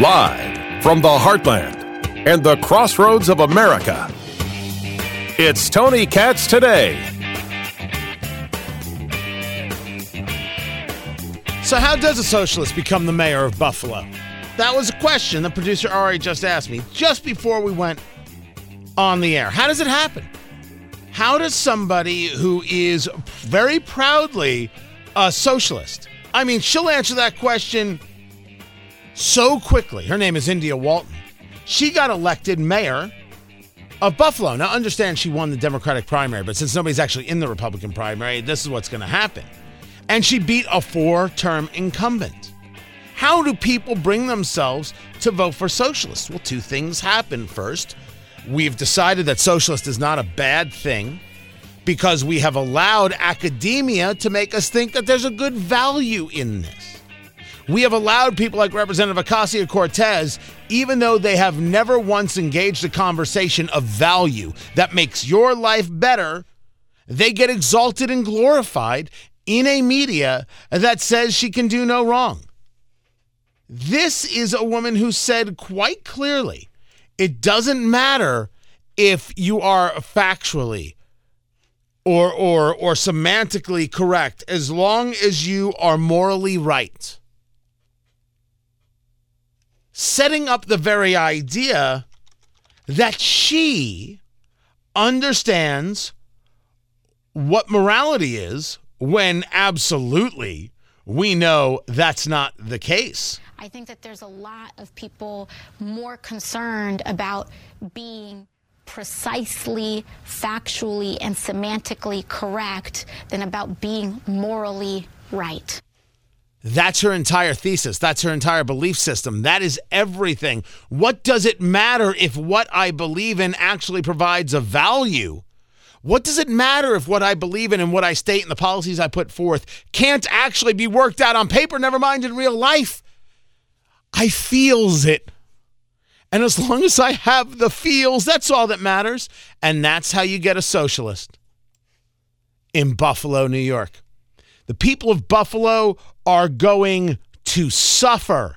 Live from the heartland and the crossroads of America, it's Tony Katz today. So, how does a socialist become the mayor of Buffalo? That was a question the producer Ari just asked me just before we went on the air. How does it happen? How does somebody who is very proudly a socialist, I mean, she'll answer that question so quickly. Her name is India Walton. She got elected mayor of Buffalo. Now, understand she won the Democratic primary, but since nobody's actually in the Republican primary, this is what's going to happen. And she beat a four term incumbent. How do people bring themselves to vote for socialists? Well, two things happen. First, we've decided that socialist is not a bad thing because we have allowed academia to make us think that there's a good value in this. We have allowed people like Representative Ocasio Cortez, even though they have never once engaged a conversation of value that makes your life better, they get exalted and glorified in a media that says she can do no wrong. This is a woman who said quite clearly it doesn't matter if you are factually or, or, or semantically correct as long as you are morally right setting up the very idea that she understands what morality is when absolutely we know that's not the case. I think that there's a lot of people more concerned about being precisely, factually, and semantically correct than about being morally right. That's her entire thesis. That's her entire belief system. That is everything. What does it matter if what I believe in actually provides a value? What does it matter if what I believe in and what I state and the policies I put forth can't actually be worked out on paper, never mind in real life? I feels it. And as long as I have the feels, that's all that matters. And that's how you get a socialist in Buffalo, New York. The people of Buffalo are going to suffer.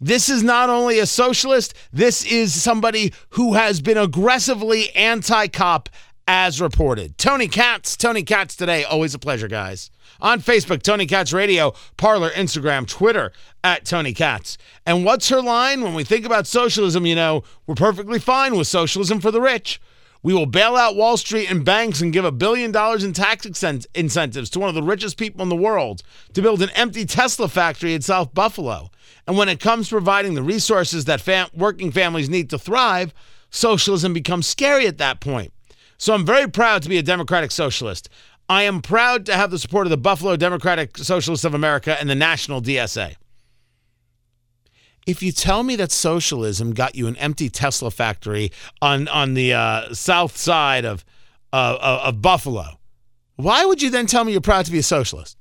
This is not only a socialist, this is somebody who has been aggressively anti cop as reported. Tony Katz, Tony Katz today. Always a pleasure, guys. On Facebook, Tony Katz Radio, Parler, Instagram, Twitter, at Tony Katz. And what's her line? When we think about socialism, you know, we're perfectly fine with socialism for the rich. We will bail out Wall Street and banks and give a billion dollars in tax incentives to one of the richest people in the world to build an empty Tesla factory in South Buffalo. And when it comes to providing the resources that fam- working families need to thrive, socialism becomes scary at that point. So I'm very proud to be a democratic socialist. I am proud to have the support of the Buffalo Democratic Socialists of America and the National DSA. If you tell me that socialism got you an empty Tesla factory on on the uh, south side of, uh, of Buffalo, why would you then tell me you're proud to be a socialist?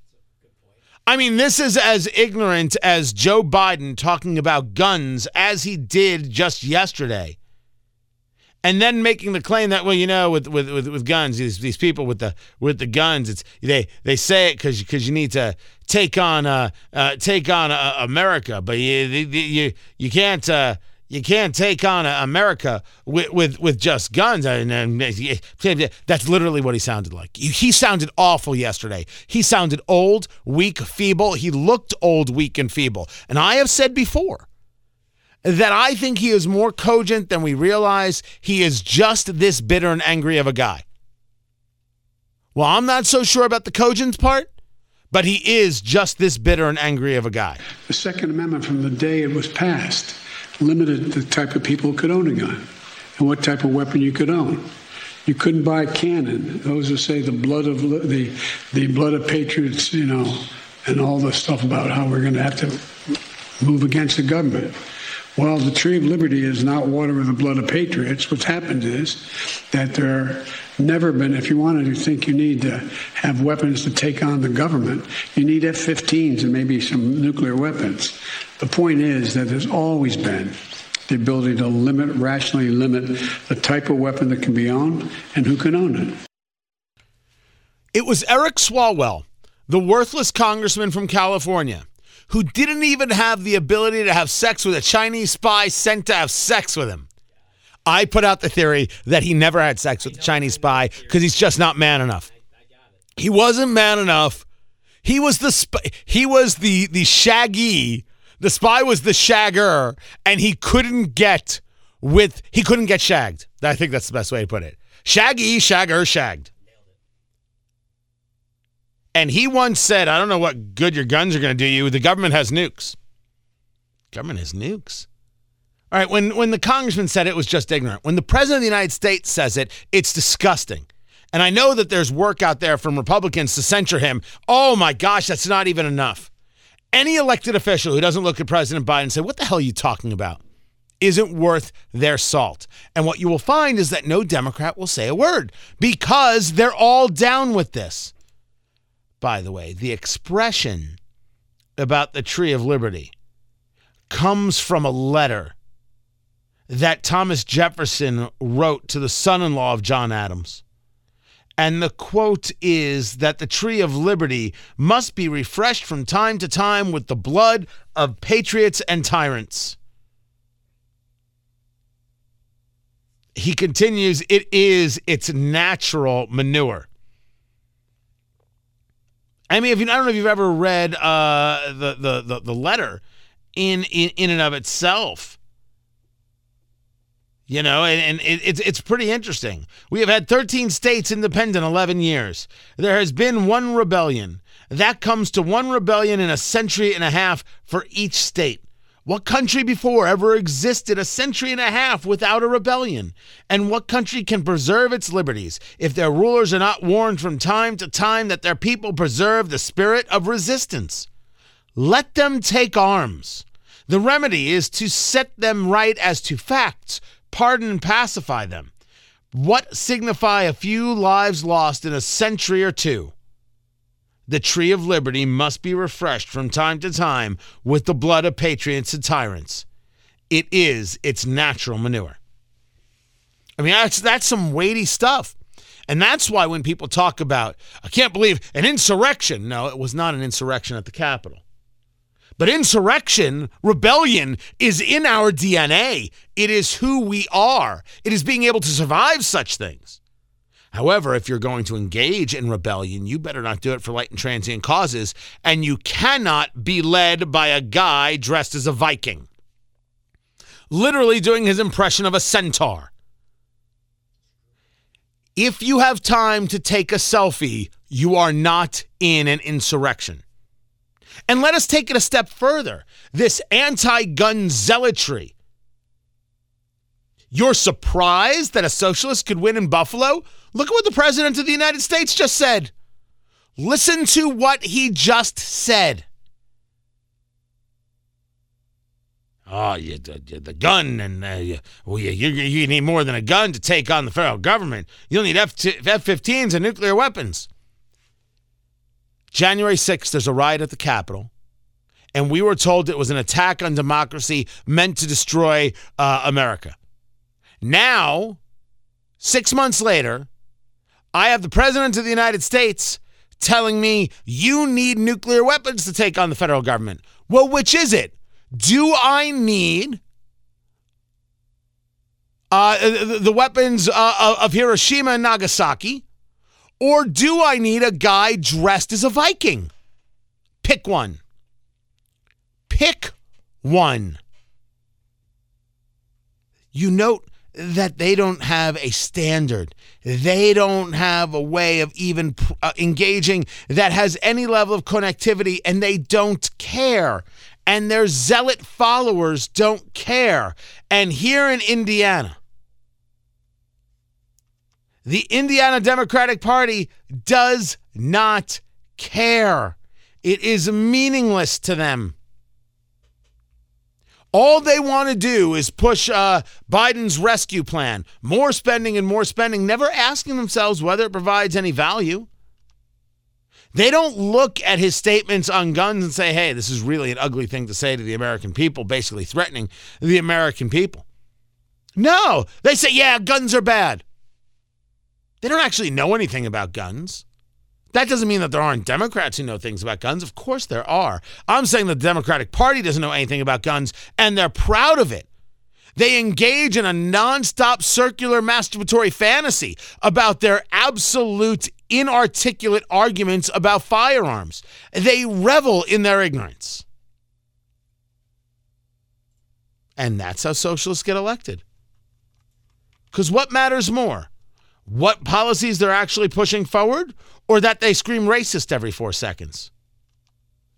I mean, this is as ignorant as Joe Biden talking about guns as he did just yesterday and then making the claim that well you know with with with, with guns these these people with the with the guns it's they they say it because because you need to take on uh, uh take on uh, America but you you you can't uh you can't take on uh, America with, with, with just guns. And, and, that's literally what he sounded like. He sounded awful yesterday. He sounded old, weak, feeble. He looked old, weak, and feeble. And I have said before that I think he is more cogent than we realize. He is just this bitter and angry of a guy. Well, I'm not so sure about the cogent part, but he is just this bitter and angry of a guy. The Second Amendment, from the day it was passed, limited the type of people who could own a gun and what type of weapon you could own. You couldn't buy a cannon. Those who say the blood of the the blood of patriots, you know, and all the stuff about how we're going to have to move against the government. Well, the tree of liberty is not water with the blood of patriots. What's happened is that there never been, if you wanted to think you need to have weapons to take on the government, you need F 15s and maybe some nuclear weapons. The point is that there's always been the ability to limit, rationally limit the type of weapon that can be owned and who can own it. It was Eric Swalwell, the worthless congressman from California who didn't even have the ability to have sex with a Chinese spy sent to have sex with him. I put out the theory that he never had sex with the Chinese spy because he's just not man enough. He wasn't man enough. He was the sp- he was the the shaggy. The spy was the shagger, and he couldn't get with he couldn't get shagged. I think that's the best way to put it. Shaggy, shagger, shagged. And he once said, I don't know what good your guns are going to do you. The government has nukes. Government has nukes. All right, when, when the congressman said it, it was just ignorant. When the president of the United States says it, it's disgusting. And I know that there's work out there from Republicans to censure him. Oh my gosh, that's not even enough. Any elected official who doesn't look at President Biden and say, What the hell are you talking about? isn't worth their salt. And what you will find is that no Democrat will say a word because they're all down with this. By the way, the expression about the Tree of Liberty comes from a letter that Thomas Jefferson wrote to the son in law of John Adams. And the quote is that the tree of liberty must be refreshed from time to time with the blood of patriots and tyrants. He continues, it is its natural manure. I mean, if you, I don't know if you've ever read uh, the, the, the the letter in in in and of itself. You know, and, and it, it's it's pretty interesting. We have had 13 states independent 11 years. There has been one rebellion. That comes to one rebellion in a century and a half for each state. What country before ever existed a century and a half without a rebellion? And what country can preserve its liberties if their rulers are not warned from time to time that their people preserve the spirit of resistance? Let them take arms. The remedy is to set them right as to facts, pardon and pacify them. What signify a few lives lost in a century or two? The tree of liberty must be refreshed from time to time with the blood of patriots and tyrants. It is its natural manure. I mean, that's, that's some weighty stuff. And that's why when people talk about, I can't believe an insurrection, no, it was not an insurrection at the Capitol. But insurrection, rebellion is in our DNA. It is who we are. It is being able to survive such things. However, if you're going to engage in rebellion, you better not do it for light and transient causes, and you cannot be led by a guy dressed as a Viking, literally doing his impression of a centaur. If you have time to take a selfie, you are not in an insurrection. And let us take it a step further this anti gun zealotry. You're surprised that a socialist could win in Buffalo? Look at what the President of the United States just said. Listen to what he just said. Oh, you, the, the gun, and uh, you, well, you, you, need more than a gun to take on the federal government. You'll need F 15s and nuclear weapons. January 6th, there's a riot at the Capitol, and we were told it was an attack on democracy meant to destroy uh, America. Now, six months later, I have the President of the United States telling me you need nuclear weapons to take on the federal government. Well, which is it? Do I need uh, the, weapons uh, of Hiroshima and Nagasaki? Or do I need a guy dressed as a Viking? Pick one. Pick one. You note that they don't have a standard. They don't have a way of even uh, engaging that has any level of connectivity, and they don't care. And their zealot followers don't care. And here in Indiana, the Indiana Democratic Party does not care. It is meaningless to them. All they want to do is push uh, Biden's rescue plan, more spending and more spending, never asking themselves whether it provides any value. They don't look at his statements on guns and say, hey, this is really an ugly thing to say to the American people, basically threatening the American people. No, they say, yeah, guns are bad. They don't actually know anything about guns. That doesn't mean that there aren't Democrats who know things about guns. Of course there are. I'm saying the Democratic Party doesn't know anything about guns, and they're proud of it. They engage in a nonstop circular masturbatory fantasy about their absolute inarticulate arguments about firearms. They revel in their ignorance. And that's how socialists get elected. Because what matters more? What policies they're actually pushing forward or that they scream racist every four seconds?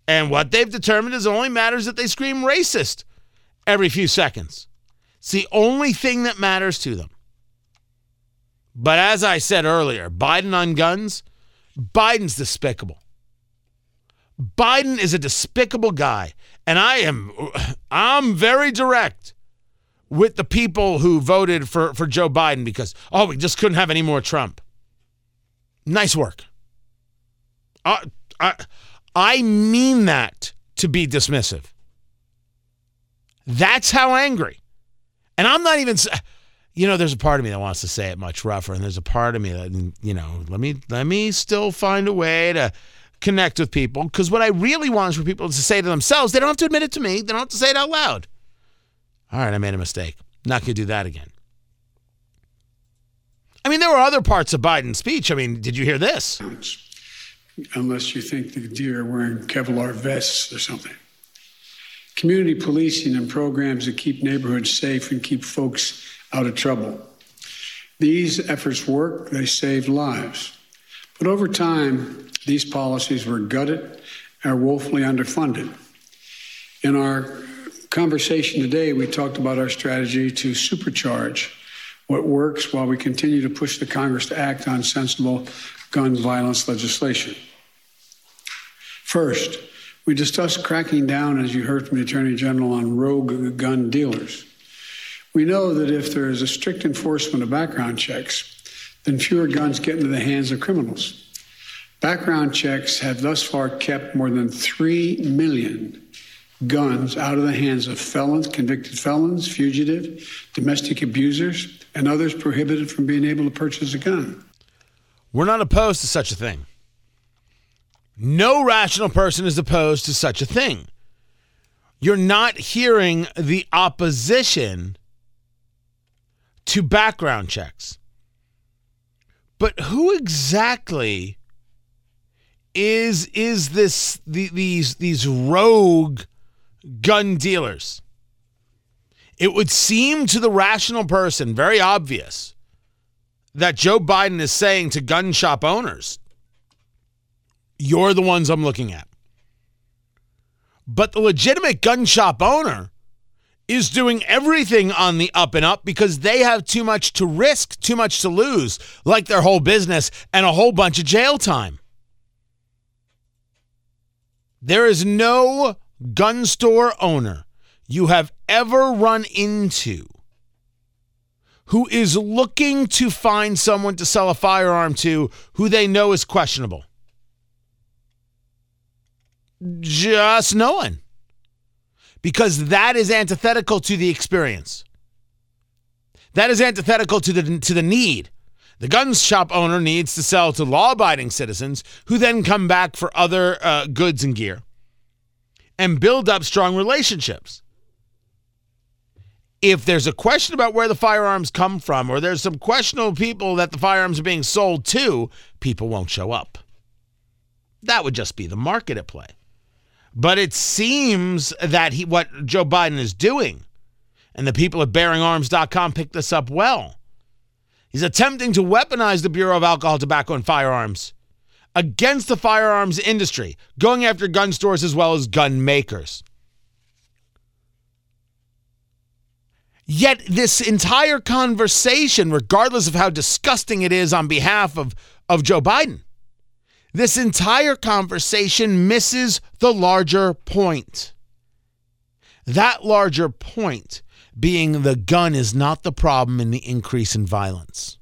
And what they've determined is only matters that they scream racist every few seconds. It's the only thing that matters to them. But as I said earlier, Biden on guns, Biden's despicable. Biden is a despicable guy. And I am I'm very direct with the people who voted for, for Joe Biden because, oh, we just couldn't have any more Trump. Nice work. I, I, I mean that to be dismissive. That's how angry. And I'm not even you know, there's a part of me that wants to say it much rougher, and there's a part of me that, you know, let me let me still find a way to connect with people. Because what I really want is for people to say to themselves, they don't have to admit it to me, they don't have to say it out loud. All right, I made a mistake. Not gonna do that again. I mean, there were other parts of Biden's speech. I mean, did you hear this? Unless you think the deer are wearing Kevlar vests or something. Community policing and programs that keep neighborhoods safe and keep folks out of trouble. These efforts work, they saved lives. But over time, these policies were gutted and woefully underfunded. In our conversation today, we talked about our strategy to supercharge what works while we continue to push the Congress to act on sensible gun violence legislation. First, we discussed cracking down, as you heard from the Attorney General, on rogue gun dealers. We know that if there is a strict enforcement of background checks, then fewer guns get into the hands of criminals. Background checks have thus far kept more than 3 million guns out of the hands of felons, convicted felons, fugitive, domestic abusers, and others prohibited from being able to purchase a gun. We're not opposed to such a thing. No rational person is opposed to such a thing. You're not hearing the opposition to background checks. But who exactly is is this the, these these rogue gun dealers? It would seem to the rational person very obvious that Joe Biden is saying to gun shop owners, you're the ones I'm looking at. But the legitimate gun shop owner is doing everything on the up and up because they have too much to risk, too much to lose, like their whole business and a whole bunch of jail time. There is no gun store owner you have ever run into who is looking to find someone to sell a firearm to who they know is questionable. Just no one because that is antithetical to the experience. That is antithetical to the to the need. The gun shop owner needs to sell to law-abiding citizens who then come back for other uh, goods and gear and build up strong relationships. If there's a question about where the firearms come from or there's some questionable people that the firearms are being sold to, people won't show up. That would just be the market at play. But it seems that he what Joe Biden is doing, and the people at bearingarms.com picked this up well. He's attempting to weaponize the Bureau of Alcohol, Tobacco, and Firearms against the firearms industry, going after gun stores as well as gun makers. Yet, this entire conversation, regardless of how disgusting it is on behalf of, of Joe Biden, this entire conversation misses the larger point. That larger point being the gun is not the problem in the increase in violence.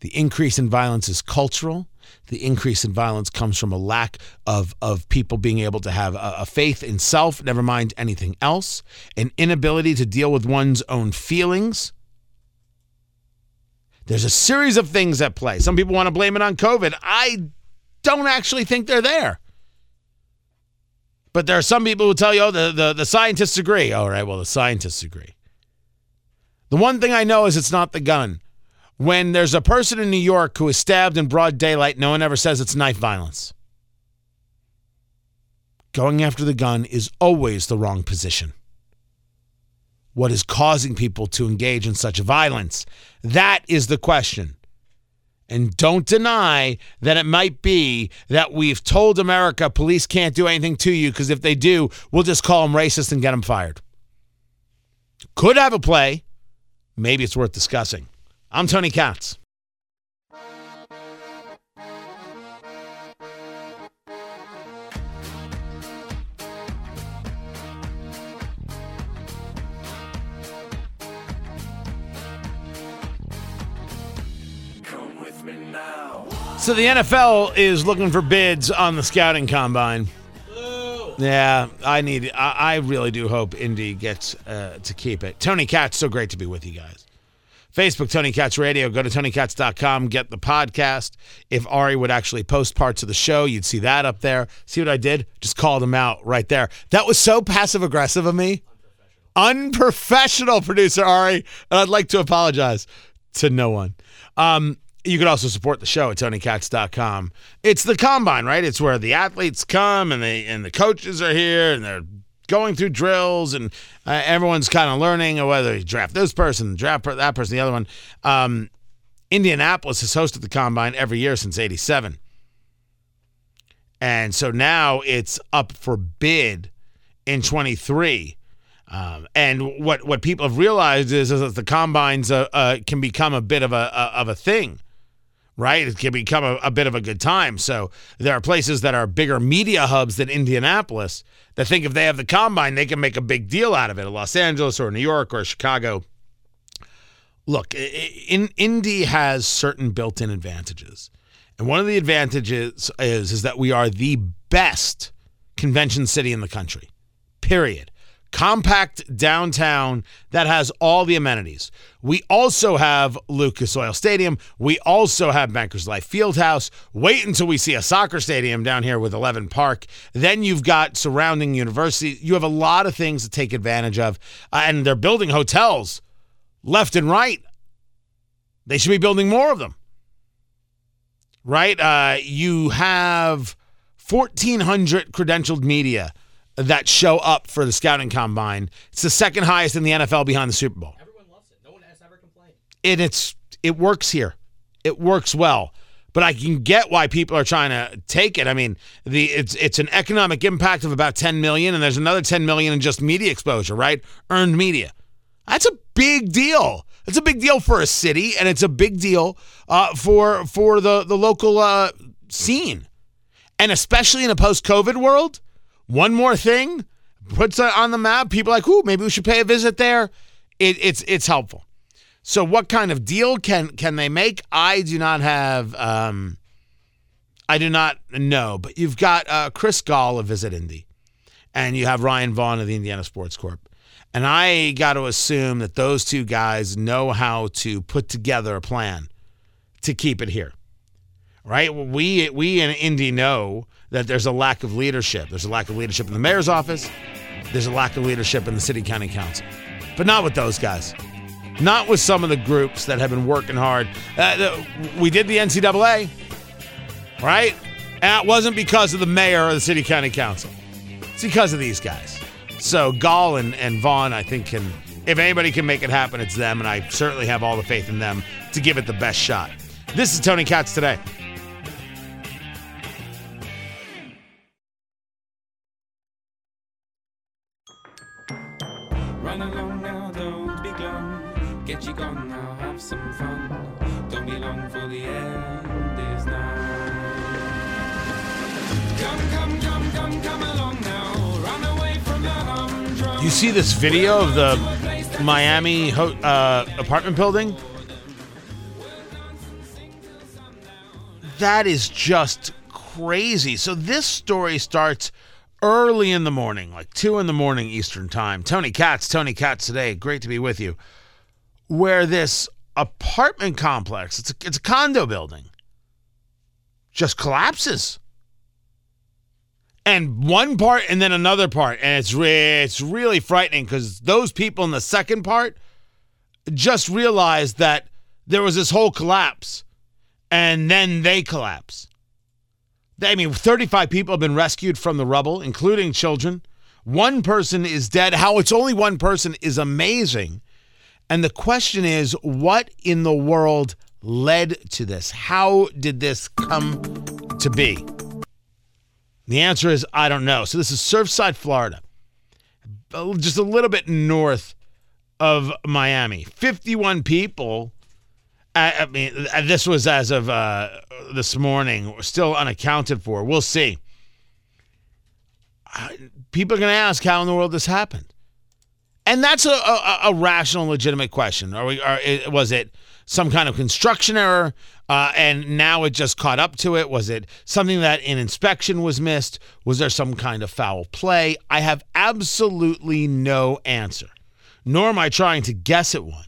The increase in violence is cultural. The increase in violence comes from a lack of, of people being able to have a, a faith in self, never mind anything else, an inability to deal with one's own feelings. There's a series of things at play. Some people want to blame it on COVID. I don't actually think they're there. But there are some people who tell you, oh, the, the, the scientists agree. All right, well, the scientists agree. The one thing I know is it's not the gun. When there's a person in New York who is stabbed in broad daylight, no one ever says it's knife violence. Going after the gun is always the wrong position. What is causing people to engage in such violence? That is the question. And don't deny that it might be that we've told America police can't do anything to you because if they do, we'll just call them racist and get them fired. Could have a play. Maybe it's worth discussing. I'm Tony Katz. So the NFL is looking for bids on the scouting combine. Yeah, I need. I, I really do hope Indy gets uh, to keep it. Tony Katz, so great to be with you guys. Facebook, Tony Katz Radio. Go to TonyKatz.com, get the podcast. If Ari would actually post parts of the show, you'd see that up there. See what I did? Just called him out right there. That was so passive aggressive of me. Unprofessional, producer Ari. And I'd like to apologize to no one. Um, you could also support the show at TonyKatz.com. It's the combine, right? It's where the athletes come and they and the coaches are here and they're going through drills and uh, everyone's kind of learning whether you draft this person, draft that person, the other one. Um, Indianapolis has hosted the combine every year since '87, and so now it's up for bid in 23. Um, and what what people have realized is, is that the combines uh, uh, can become a bit of a, a of a thing right? It can become a, a, bit of a good time. So there are places that are bigger media hubs than Indianapolis that think if they have the combine, they can make a big deal out of it. Los Angeles or New York or Chicago. Look, in Indy has certain built-in advantages. And one of the advantages is, is that we are the best convention city in the country. Period compact downtown that has all the amenities. We also have Lucas Oil Stadium. We also have Bankers Life Fieldhouse. Wait until we see a soccer stadium down here with 11 Park. Then you've got surrounding universities. You have a lot of things to take advantage of. Uh, and they're building hotels left and right. They should be building more of them. Right? Uh, you have 1,400 credentialed media that show up for the scouting combine. It's the second highest in the NFL behind the Super Bowl. Everyone loves it. No one has ever complained. And it's it works here. It works well. But I can get why people are trying to take it. I mean, the it's it's an economic impact of about 10 million and there's another 10 million in just media exposure, right? Earned media. That's a big deal. It's a big deal for a city and it's a big deal uh, for for the the local uh, scene. And especially in a post-COVID world, one more thing puts it on the map. People like, ooh, maybe we should pay a visit there. It, it's it's helpful. So, what kind of deal can can they make? I do not have. Um, I do not know, but you've got uh, Chris Gahl of Visit Indy, and you have Ryan Vaughn of the Indiana Sports Corp. And I got to assume that those two guys know how to put together a plan to keep it here, right? We we in Indy know that there's a lack of leadership. There's a lack of leadership in the mayor's office. There's a lack of leadership in the city county council. But not with those guys. Not with some of the groups that have been working hard. Uh, we did the NCAA, right? And it wasn't because of the mayor or the city county council. It's because of these guys. So Gahl and, and Vaughn, I think, can if anybody can make it happen, it's them, and I certainly have all the faith in them to give it the best shot. This is Tony Katz today. You see this video of the Miami uh, apartment building? That is just crazy. So this story starts early in the morning, like 2 in the morning Eastern Time. Tony Katz, Tony Katz today. Great to be with you. Where this apartment complex, it's a, it's a condo building, just collapses. and one part and then another part. And it's re- it's really frightening because those people in the second part just realized that there was this whole collapse and then they collapse. I mean 35 people have been rescued from the rubble including children. One person is dead. How it's only one person is amazing and the question is what in the world led to this how did this come to be the answer is I don't know. So this is Surfside, Florida, just a little bit north of Miami. 51 people. I, mean, this was as of uh, this morning, still unaccounted for. We'll see. People are going to ask how in the world this happened, and that's a, a, a rational, legitimate question. Are we? Are, was it some kind of construction error? Uh, and now it just caught up to it. Was it something that in inspection was missed? Was there some kind of foul play? I have absolutely no answer, nor am I trying to guess at one.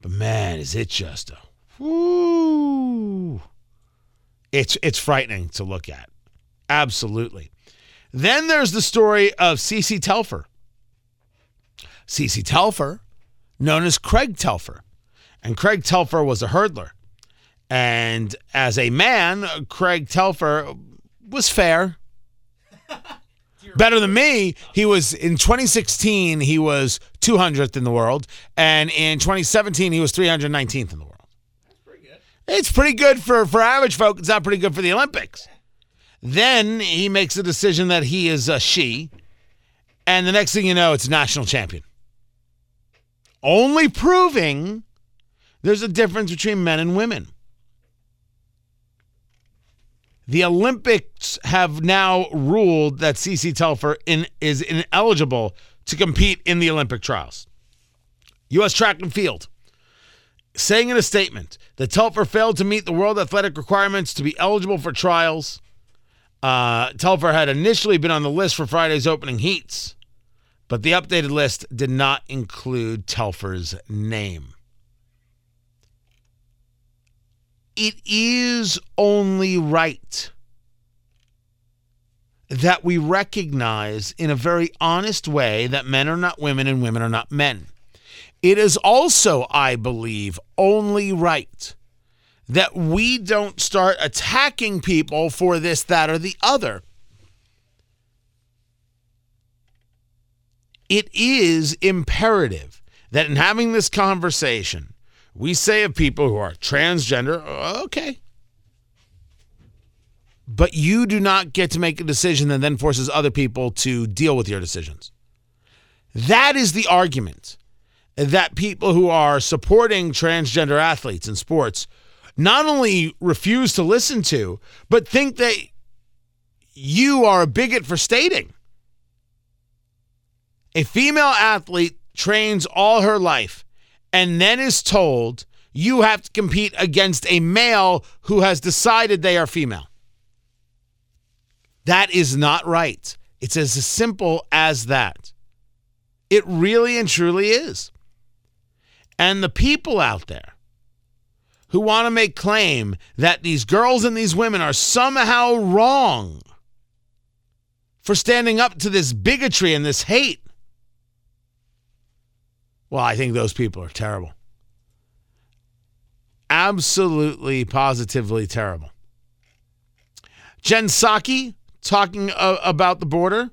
But man, is it just a whoo! It's it's frightening to look at. Absolutely. Then there's the story of CeCé Telfer. CeCé Telfer, known as Craig Telfer. And Craig Telfer was a hurdler. And as a man, Craig Telfer was fair. Better than me. He was in 2016, he was 200th in the world. And in 2017, he was 319th in the world. That's pretty good. It's pretty good for, for average folk. It's not pretty good for the Olympics. Then he makes a decision that he is a she. And the next thing you know, it's national champion. Only proving there's a difference between men and women. The Olympics have now ruled that CeCé Telfer in, is ineligible to compete in the Olympic trials. U.S. track and field saying in a statement that Telfer failed to meet the world athletic requirements to be eligible for trials. Uh, Telfer had initially been on the list for Friday's opening heats, but the updated list did not include Telfer's name. it is only right that we recognize in a very honest way that men are not women and women are not men. It is also, I believe, only right that we don't start attacking people for this, that, or the other. It is imperative that in having this conversation, we say of people who are transgender, oh, okay. But you do not get to make a decision that then forces other people to deal with your decisions. That is the argument that people who are supporting transgender athletes in sports not only refuse to listen to, but think that you are a bigot for stating. A female athlete trains all her life and then is told you have to compete against a male who has decided they are female. That is not right. It's as simple as that. It really and truly is. And the people out there who want to make claim that these girls and these women are somehow wrong for standing up to this bigotry and this hate well, I think those people are terrible. Absolutely, positively terrible. Jen Psaki talking uh, about the border.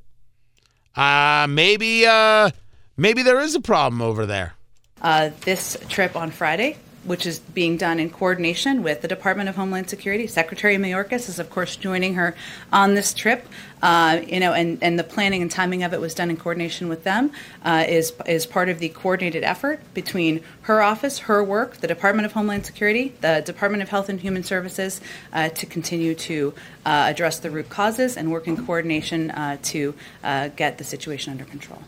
Uh, maybe, uh, maybe there is a problem over there. Uh, this trip on Friday which is being done in coordination with the Department of Homeland Security. Secretary Mayorkas is, of course, joining her on this trip. Uh, you know, and, and the planning and timing of it was done in coordination with them. Uh, is is part of the coordinated effort between her office, her work, the Department of Homeland Security, the Department of Health and Human Services, uh, to continue to uh, address the root causes and work in coordination uh, to uh, get the situation under control.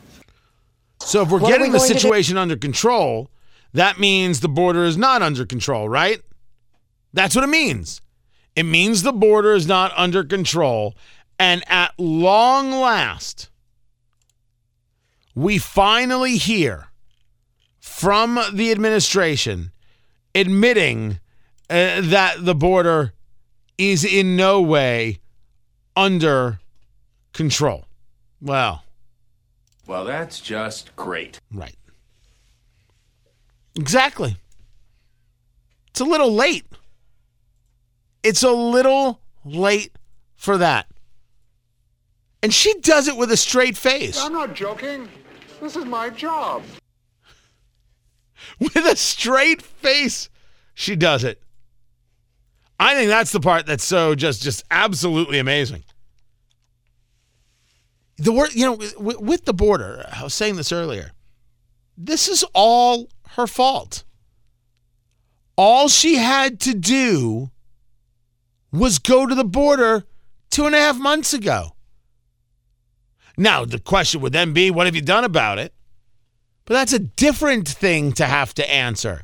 So, if we're what getting we the situation under control that means the border is not under control, right? That's what it means. It means the border is not under control. And at long last, we finally hear from the administration admitting uh, that the border is in no way under control. Well, Well, that's just great. right. Exactly. It's a little late. It's a little late for that. And she does it with a straight face. I'm not joking. This is my job. with a straight face she does it i think that's the part that's so just just absolutely amazing the word you know with, with the border i was saying this earlier this is all her fault all she had to do was go to the border two and a half months ago now the question would then be what have you done about it but that's a different thing to have to answer.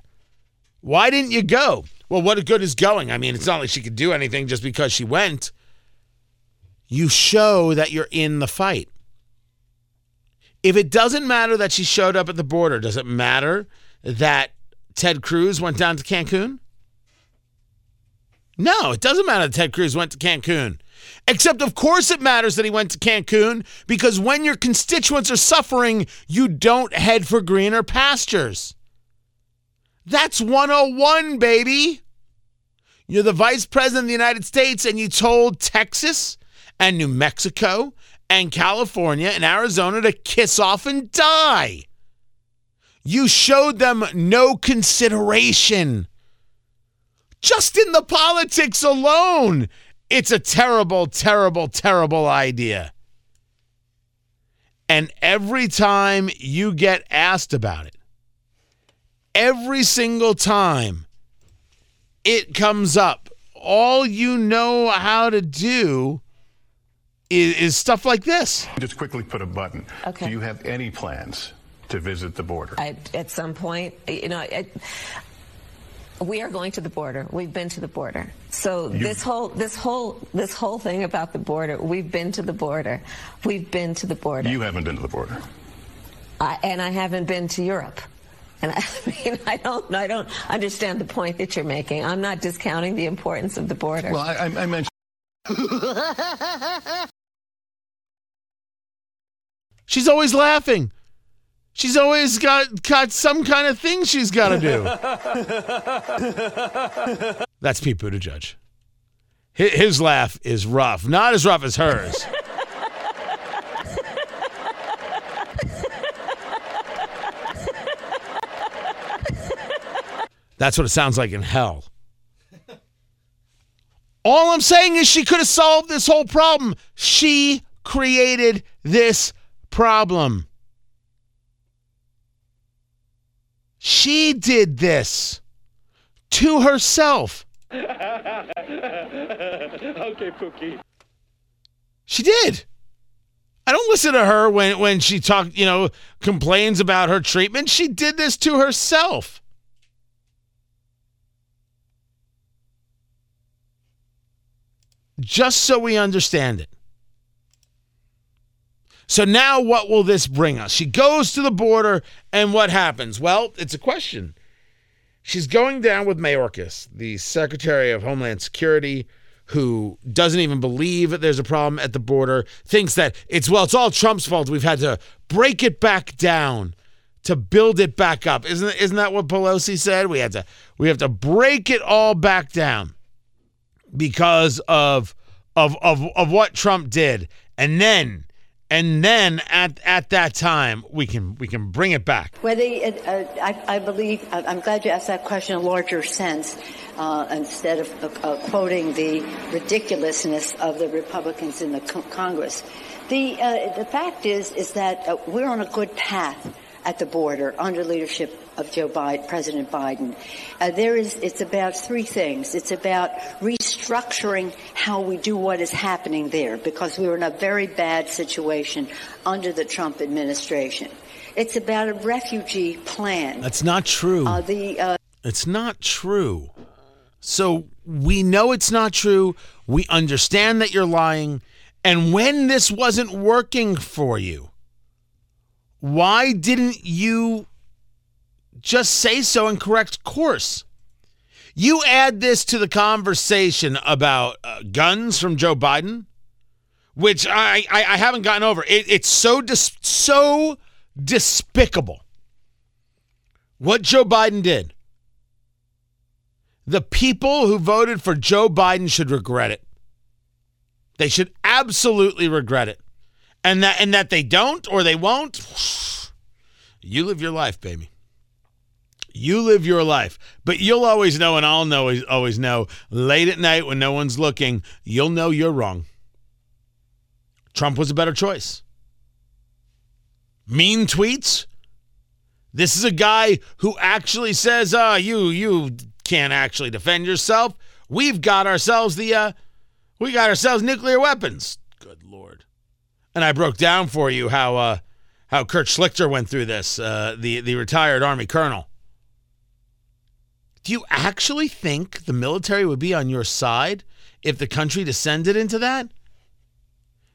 Why didn't you go? Well, what good is going? I mean, it's not like she could do anything just because she went. You show that you're in the fight. If it doesn't matter that she showed up at the border, does it matter that Ted Cruz went down to Cancun? No, it doesn't matter that Ted Cruz went to Cancun. Except, of course, it matters that he went to Cancun because when your constituents are suffering, you don't head for greener pastures. That's 101, baby. You're the vice president of the United States, and you told Texas and New Mexico and California and Arizona to kiss off and die. You showed them no consideration. Just in the politics alone, it's a terrible, terrible, terrible idea. And every time you get asked about it, every single time it comes up, all you know how to do is, is stuff like this. Just quickly put a button. Okay. Do you have any plans to visit the border? I, at some point, you know, I, we are going to the border. We've been to the border. So You- this whole this whole this whole thing about the border, we've been to the border. We've been to the border. You haven't been to the border. I, and I haven't been to Europe. And I mean, I don't I don't understand the point that you're making. I'm not discounting the importance of the border. Well, I, I I mentioned. She's always laughing. She's always got got some kind of thing she's got to do. That's Pete Buttigieg. Hi- His laugh is rough, not as rough as hers. That's what it sounds like in hell. All I'm saying is she could have solved this whole problem. She created this problem. She did this to herself. okay, Pookie. She did. I don't listen to her when when she talk, you know, complains about her treatment. She did this to herself. Just so we understand it. So now what will this bring us? She goes to the border and what happens? Well, it's a question. She's going down with Mayorkas, the Secretary of Homeland Security, who doesn't even believe that there's a problem at the border, thinks that it's, well, it's all Trump's fault. We've had to break it back down to build it back up. Isn't, isn't that what Pelosi said? We had to we have to break it all back down because of of of of what Trump did. And then and then at at that time we can we can bring it back. Whether uh, I, I believe, I'm glad you asked that question in a larger sense, uh, instead of uh, quoting the ridiculousness of the Republicans in the co- Congress. The uh, the fact is is that uh, we're on a good path at the border under leadership of Joe Biden, President Biden. Uh, there is it's about three things. It's about restructuring how we do what is happening there because we were in a very bad situation under the Trump administration. It's about a refugee plan. That's not true. Uh, the uh, It's not true. So we know it's not true. We understand that you're lying. And when this wasn't working for you, why didn't you just say so and correct course? You add this to the conversation about uh, guns from Joe Biden, which I, I, I haven't gotten over. It, it's so dis, so despicable what Joe Biden did. The people who voted for Joe Biden should regret it. They should absolutely regret it. And that and that they don't or they won't. You live your life, baby. You live your life. But you'll always know and I'll know always know late at night when no one's looking, you'll know you're wrong. Trump was a better choice. Mean tweets? This is a guy who actually says, "Uh, you you can't actually defend yourself. We've got ourselves the uh we got ourselves nuclear weapons." Good lord. And I broke down for you how uh how Kurt Schlichter went through this, uh the the retired army colonel. Do you actually think the military would be on your side if the country descended into that?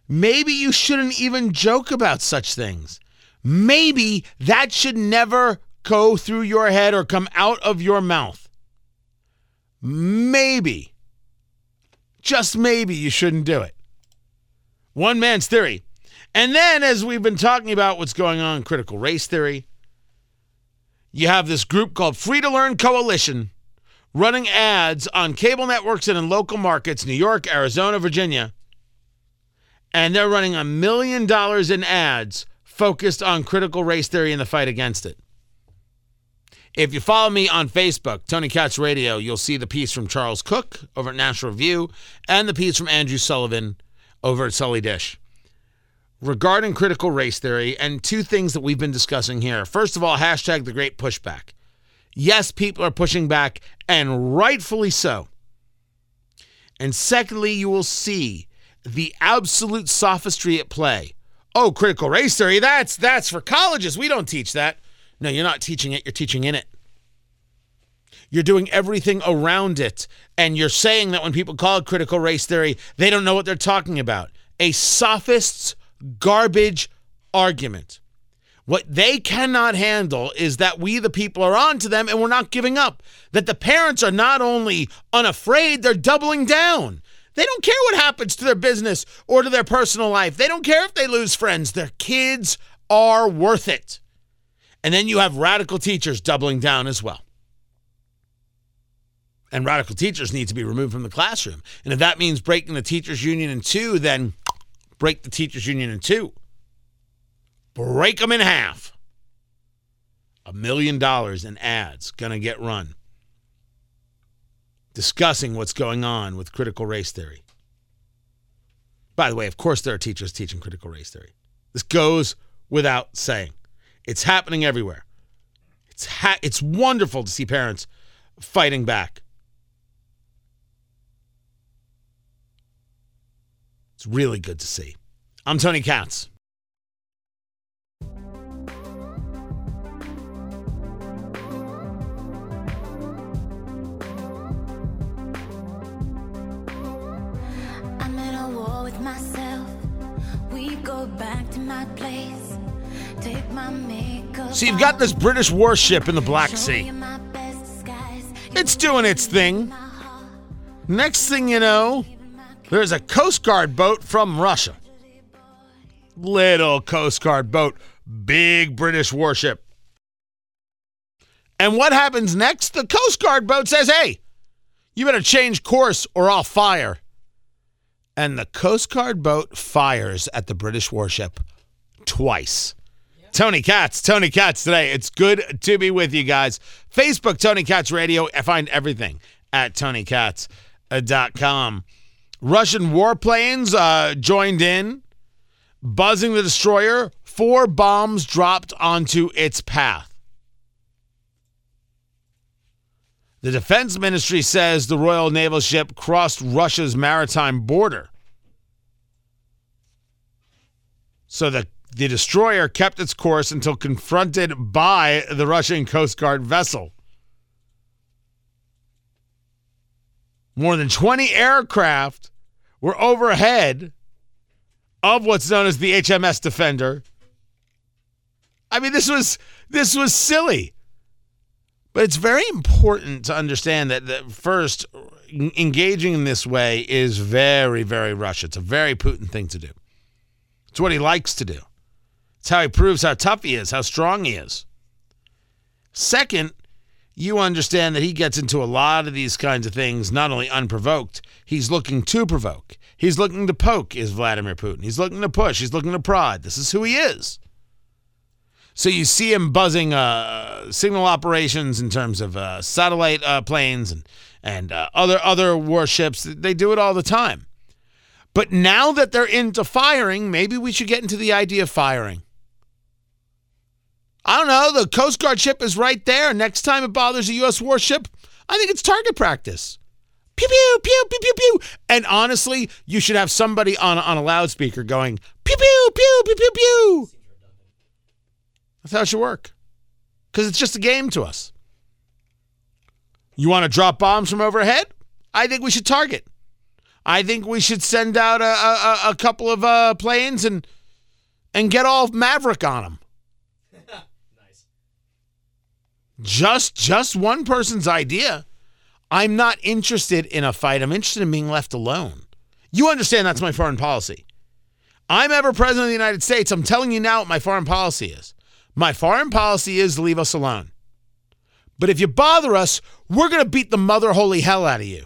Maybe you shouldn't even joke about such things. Maybe that should never go through your head or come out of your mouth. Maybe, just maybe, you shouldn't do it. One man's theory. And then, as we've been talking about what's going on in critical race theory, you have this group called Free to Learn Coalition running ads on cable networks and in local markets, New York, Arizona, Virginia. And they're running a million dollars in ads focused on critical race theory and the fight against it. If you follow me on Facebook, Tony Katz Radio, you'll see the piece from Charles Cooke over at National Review and the piece from Andrew Sullivan over at Sully Dish regarding critical race theory and two things that we've been discussing here. First of all, hashtag the great pushback. Yes, people are pushing back, and rightfully so. And secondly, you will see the absolute sophistry at play oh, critical race theory, that's that's for colleges. We don't teach that. No, you're not teaching it, you're teaching in it. You're doing everything around it. And you're saying that when people call it critical race theory, they don't know what they're talking about. A sophist's garbage argument. What they cannot handle is that we, the people, are on to them and we're not giving up. That the parents are not only unafraid, they're doubling down. They don't care what happens to their business or to their personal life. They don't care if they lose friends. Their kids are worth it. And then you have radical teachers doubling down as well. And radical teachers need to be removed from the classroom. And if that means breaking the teachers' union in two, then break the teachers' union in two. Break them in half. A million dollars in ads going to get run discussing what's going on with critical race theory. By the way, of course, there are teachers teaching critical race theory. This goes without saying. It's happening everywhere. It's ha- it's wonderful to see parents fighting back. It's really good to see. I'm Tony Katz. So you've got this British warship in the Black Sea. It's doing its thing. Next thing you know, there's a Coast Guard boat from Russia. Little Coast Guard boat, big British warship. And what happens next? The Coast Guard boat says, hey, you better change course or I'll fire. And the Coast Guard boat fires at the British warship twice. Tony Katz, Tony Katz today. It's good to be with you guys. Facebook, Tony Katz Radio. I find everything at TonyKatz.com. Russian warplanes uh, joined in, buzzing the destroyer. Four bombs dropped onto its path. The defense ministry says the Royal Naval ship crossed Russia's maritime border. So the the destroyer kept its course until confronted by the Russian Coast Guard vessel. More than 20 aircraft were overhead of what's known as the HMS Defender. I mean, this was this was silly. But it's very important to understand that, that first, engaging in this way is very, very Russia. It's a very Putin thing to do. It's what he likes to do. It's how he proves how tough he is, how strong he is. Second, you understand that he gets into a lot of these kinds of things not only unprovoked, he's looking to provoke. He's looking to poke, is Vladimir Putin. He's looking to push, he's looking to prod. This is who he is. So you see him buzzing uh, signal operations in terms of uh, satellite uh, planes and and uh, other other warships. They do it all the time. But now that they're into firing, maybe we should get into the idea of firing. I don't know. The Coast Guard ship is right there. Next time it bothers a U.S. warship, I think it's target practice. Pew pew pew pew pew pew. And honestly, you should have somebody on on a loudspeaker going pew pew pew pew pew pew. That's how it should work. Because it's just a game to us. You want to drop bombs from overhead? I think we should target. I think we should send out a, a, a couple of uh, planes and and get all Maverick on them. nice. Just just one person's idea. I'm not interested in a fight. I'm interested in being left alone. You understand that's my foreign policy. I'm ever president of the United States. I'm telling you now what my foreign policy is. My foreign policy is leave us alone. But if you bother us, we're going to beat the mother holy hell out of you.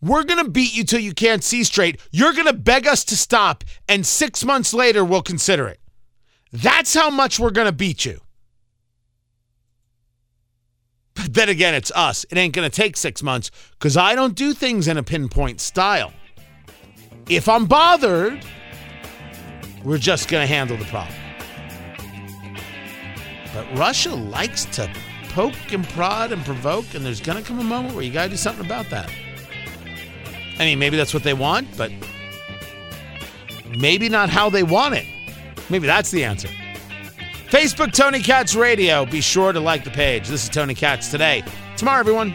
We're going to beat you till you can't see straight. You're going to beg us to stop, and six months later, we'll consider it. That's how much we're going to beat you. But then again, it's us. It ain't going to take six months because I don't do things in a pinpoint style. If I'm bothered, we're just going to handle the problem. But Russia likes to poke and prod and provoke, and there's going to come a moment where you got to do something about that. I mean, maybe that's what they want, but maybe not how they want it. Maybe that's the answer. Facebook, Tony Katz Radio. Be sure to like the page. This is Tony Katz today. Tomorrow, everyone.